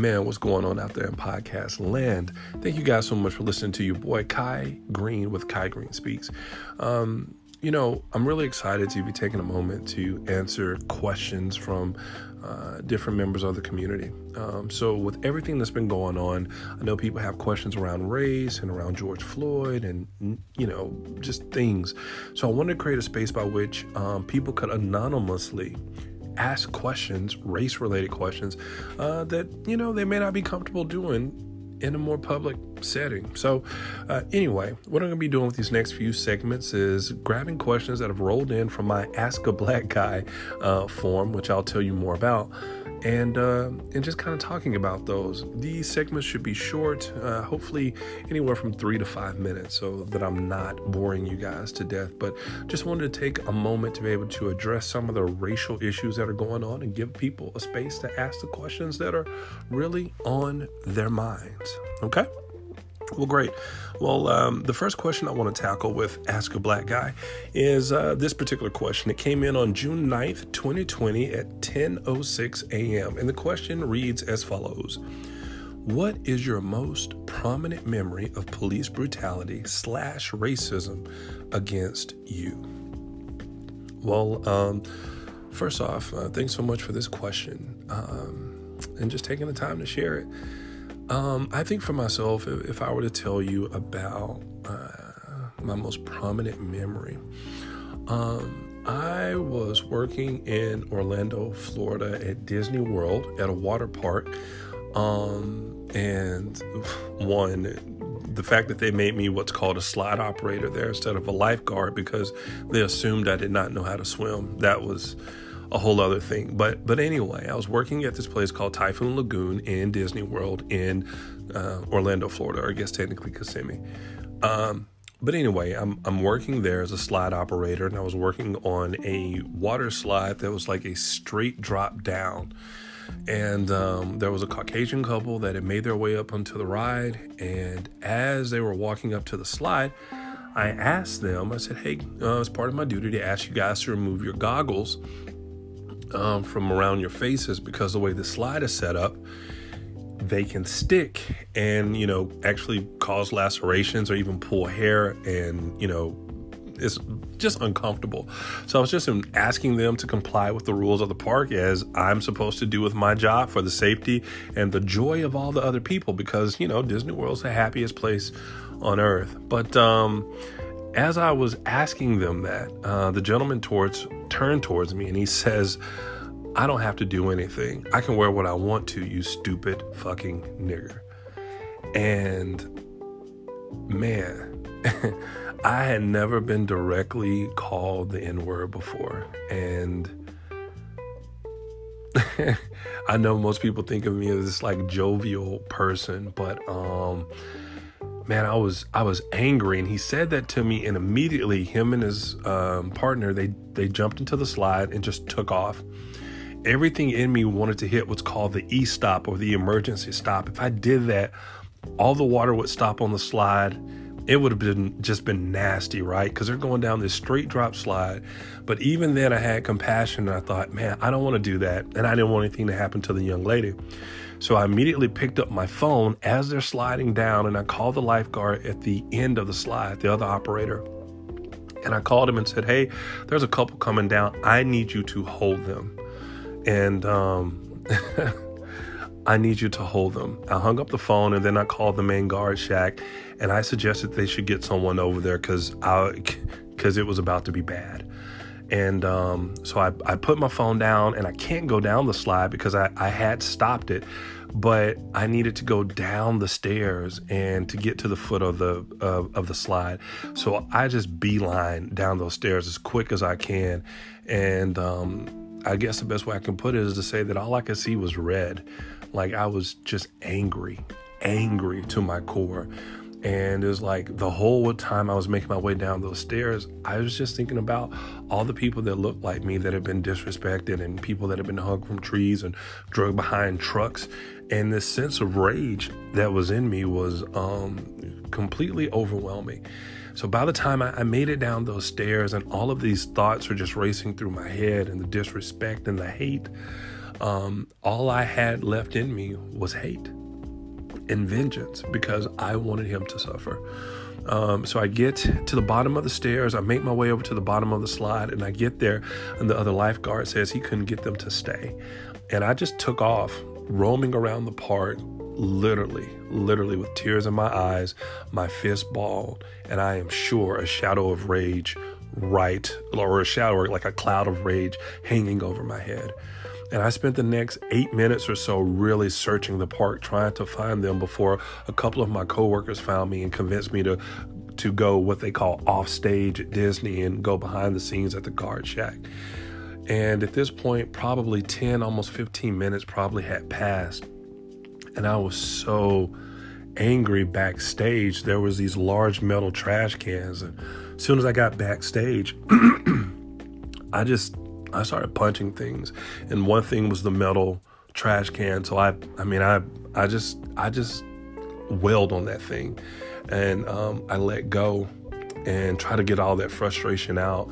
Man, what's going on out there in podcast land? Thank you guys so much for listening to your boy Kai Green with Kai Green Speaks. Um, you know, I'm really excited to be taking a moment to answer questions from uh, different members of the community. Um, so, with everything that's been going on, I know people have questions around race and around George Floyd and, you know, just things. So, I wanted to create a space by which um, people could anonymously ask questions, race related questions, uh, that, you know, they may not be comfortable doing in a more public setting. So, uh, anyway, what I'm going to be doing with these next few segments is grabbing questions that have rolled in from my Ask a Black Guy uh, form, which I'll tell you more about, and uh, and just kind of talking about those. These segments should be short, uh, hopefully anywhere from three to five minutes, so that I'm not boring you guys to death. But just wanted to take a moment to be able to address some of the racial issues that are going on and give people a space to ask the questions that are really on their minds. Okay. Well, great. Well, um, the first question I want to tackle with Ask a Black Guy is uh, this particular question. It came in on June 9th, 2020 at 10.06 a.m. And the question reads as follows. What is your most prominent memory of police brutality slash racism against you? Well, um, first off, uh, thanks so much for this question um, and just taking the time to share it. Um, I think for myself, if, I were to tell you about uh, my most prominent memory, um, I was working in Orlando, Florida at Disney World at a water park. Um, and one, the fact that they made me what's called a slide operator there instead of a lifeguard because they assumed I did not know how to swim. That was a whole other thing. But but anyway, I was working at this place called Typhoon Lagoon in Disney World in uh, Orlando, Florida, or I guess technically Kissimmee. Um, but anyway, I'm I'm working there as a slide operator, and I was working on a water slide that was like a straight drop down. And um, there was a Caucasian couple that had made their way up onto the ride, and as they were walking up to the slide, I asked them. I said, "Hey, uh, it's part of my duty to ask you guys to remove your goggles um, from around your faces because the way the slide is set up, they can stick and you know actually cause lacerations or even pull hair and you know it's just uncomfortable. So I was just asking them to comply with the rules of the park as I'm supposed to do with my job for the safety and the joy of all the other people because, you know, Disney World's the happiest place on earth. But um as I was asking them that, uh, the gentleman towards turned towards me and he says, I don't have to do anything. I can wear what I want to, you stupid fucking nigger. And man, I had never been directly called the N word before. And I know most people think of me as this like jovial person, but um man, I was I was angry, and he said that to me, and immediately him and his um, partner they they jumped into the slide and just took off. Everything in me wanted to hit what's called the E stop or the emergency stop. If I did that, all the water would stop on the slide. It would have been just been nasty, right? Because they're going down this straight drop slide. But even then, I had compassion and I thought, man, I don't want to do that. And I didn't want anything to happen to the young lady. So I immediately picked up my phone as they're sliding down and I called the lifeguard at the end of the slide, the other operator. And I called him and said, Hey, there's a couple coming down. I need you to hold them. And um, I need you to hold them. I hung up the phone and then I called the main guard shack and I suggested they should get someone over there because I because it was about to be bad. And um, so I, I put my phone down and I can't go down the slide because I, I had stopped it, but I needed to go down the stairs and to get to the foot of the of, the slide. So I just beeline down those stairs as quick as I can. And um, I guess the best way I can put it is to say that all I could see was red. Like I was just angry, angry to my core. And it was like the whole time I was making my way down those stairs, I was just thinking about all the people that looked like me that have been disrespected and people that have been hung from trees and drugged behind trucks. And this sense of rage that was in me was um, completely overwhelming. So by the time I, I made it down those stairs and all of these thoughts are just racing through my head and the disrespect and the hate, um, all I had left in me was hate and vengeance because I wanted him to suffer. Um, so I get to the bottom of the stairs. I make my way over to the bottom of the slide, and I get there, and the other lifeguard says he couldn't get them to stay. And I just took off, roaming around the park, literally, literally with tears in my eyes, my fist balled, and I am sure a shadow of rage right, or a shadow, or like a cloud of rage hanging over my head. And I spent the next eight minutes or so really searching the park, trying to find them before a couple of my coworkers found me and convinced me to to go what they call off stage at Disney and go behind the scenes at the guard shack. And at this point, probably 10, almost 15 minutes probably had passed. And I was so angry backstage. There was these large metal trash cans. And as soon as I got backstage, I just I started punching things, and one thing was the metal trash can. So I, I mean, I, I just, I just wailed on that thing, and um, I let go and try to get all that frustration out.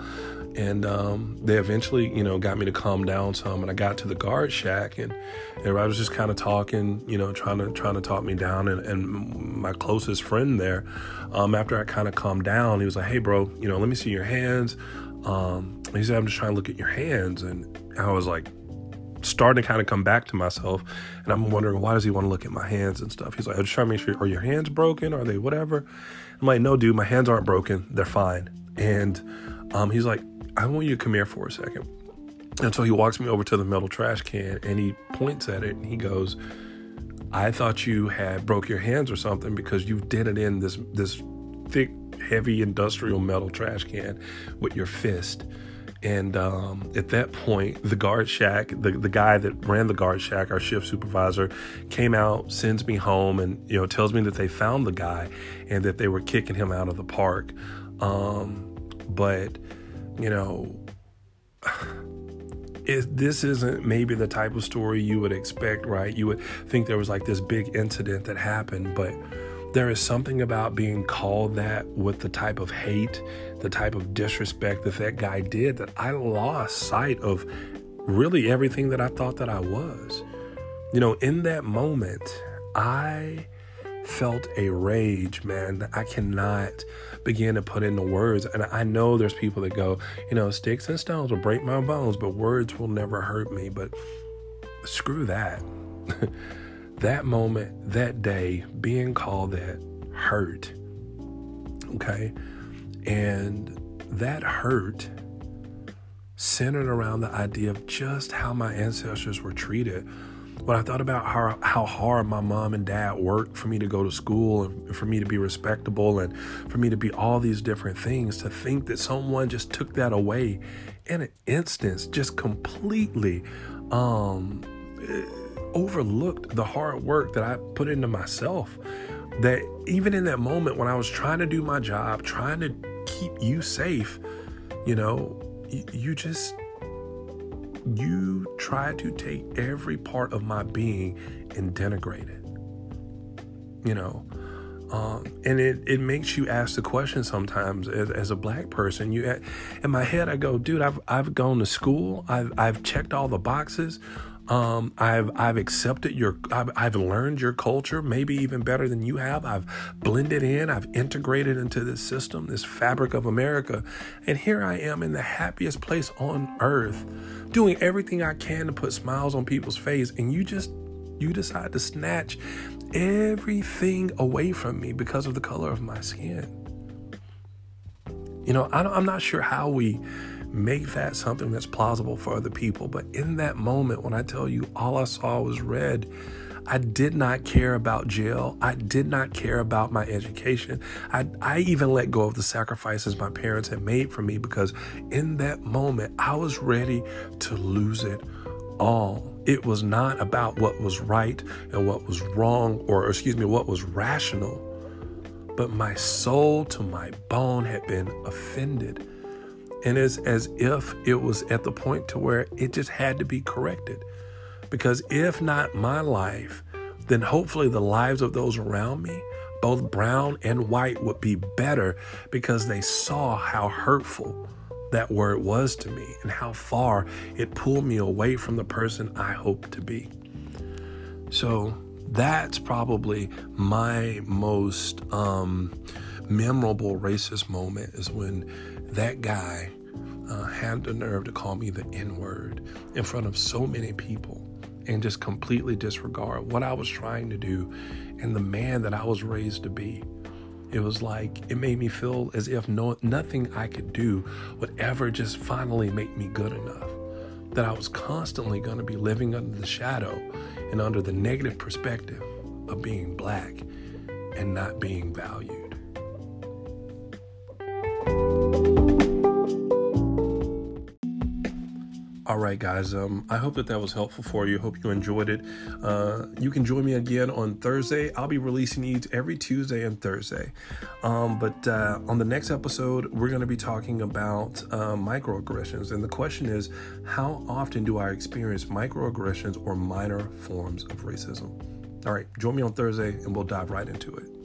And um, they eventually, you know, got me to calm down some. And I got to the guard shack, and everybody was just kind of talking, you know, trying to trying to talk me down. And, and my closest friend there, um, after I kind of calmed down, he was like, "Hey, bro, you know, let me see your hands." Um, he said, I'm just trying to look at your hands. And I was like, starting to kind of come back to myself. And I'm wondering, why does he want to look at my hands and stuff? He's like, I'm just trying to make sure, are your hands broken? Are they whatever? I'm like, no, dude, my hands aren't broken. They're fine. And um, he's like, I want you to come here for a second. And so he walks me over to the metal trash can and he points at it and he goes, I thought you had broke your hands or something because you did it in this this thick heavy industrial metal trash can with your fist. And um, at that point, the guard shack, the, the guy that ran the guard shack, our shift supervisor, came out, sends me home, and you know tells me that they found the guy and that they were kicking him out of the park. Um, but you know, it, this isn't maybe the type of story you would expect, right? You would think there was like this big incident that happened, but there is something about being called that with the type of hate, the type of disrespect that that guy did that I lost sight of really everything that I thought that I was. You know, in that moment, I felt a rage, man, that I cannot begin to put into words. And I know there's people that go, you know, sticks and stones will break my bones, but words will never hurt me. But screw that. that moment, that day, being called that hurt. Okay. And that hurt centered around the idea of just how my ancestors were treated. When I thought about how, how hard my mom and dad worked for me to go to school and for me to be respectable and for me to be all these different things, to think that someone just took that away in an instance, just completely um, overlooked the hard work that I put into myself. That even in that moment when I was trying to do my job, trying to keep you safe, you know, you, just you try to take every part of my being and denigrate it. You know, um, and it, it makes you ask the question sometimes as, as a black person. You, in my head, I go, dude, I've I've gone to school. I've I've checked all the boxes. Um, I've I've accepted your I've, I've learned your culture maybe even better than you have. I've blended in. I've integrated into this system, this fabric of America, and here I am in the happiest place on earth, doing everything I can to put smiles on people's face, and you just you decide to snatch everything away from me because of the color of my skin. You know, I am not sure how we make that something that's plausible for other people. But in that moment, when I tell you all I saw was red, I did not care about jail. I did not care about my education. I, I even let go of the sacrifices my parents had made for me because in that moment, I was ready to lose it all. It was not about what was right and what was wrong, or excuse me, what was rational. But my soul to my bone had been offended and it's as if it was at the point to where it just had to be corrected because if not my life then hopefully the lives of those around me both brown and white would be better because they saw how hurtful that word was to me and how far it pulled me away from the person I hope to be. So that's probably my most um, memorable racist moment is when that guy uh, had the nerve to call me the N word in front of so many people and just completely disregard what I was trying to do and the man that I was raised to be. It was like it made me feel as if no nothing I could do would ever just finally make me good enough. That I was constantly going to be living under the shadow and under the negative perspective of being black and not being valued. All right, guys. Um, I hope that that was helpful for you. Hope you enjoyed it. Uh, you can join me again on Thursday. I'll be releasing these every Tuesday and Thursday. Um, but uh, on the next episode, we're going to be talking about uh, microaggressions, and the question is, how often do I experience microaggressions or minor forms of racism? All right, join me on Thursday, and we'll dive right into it.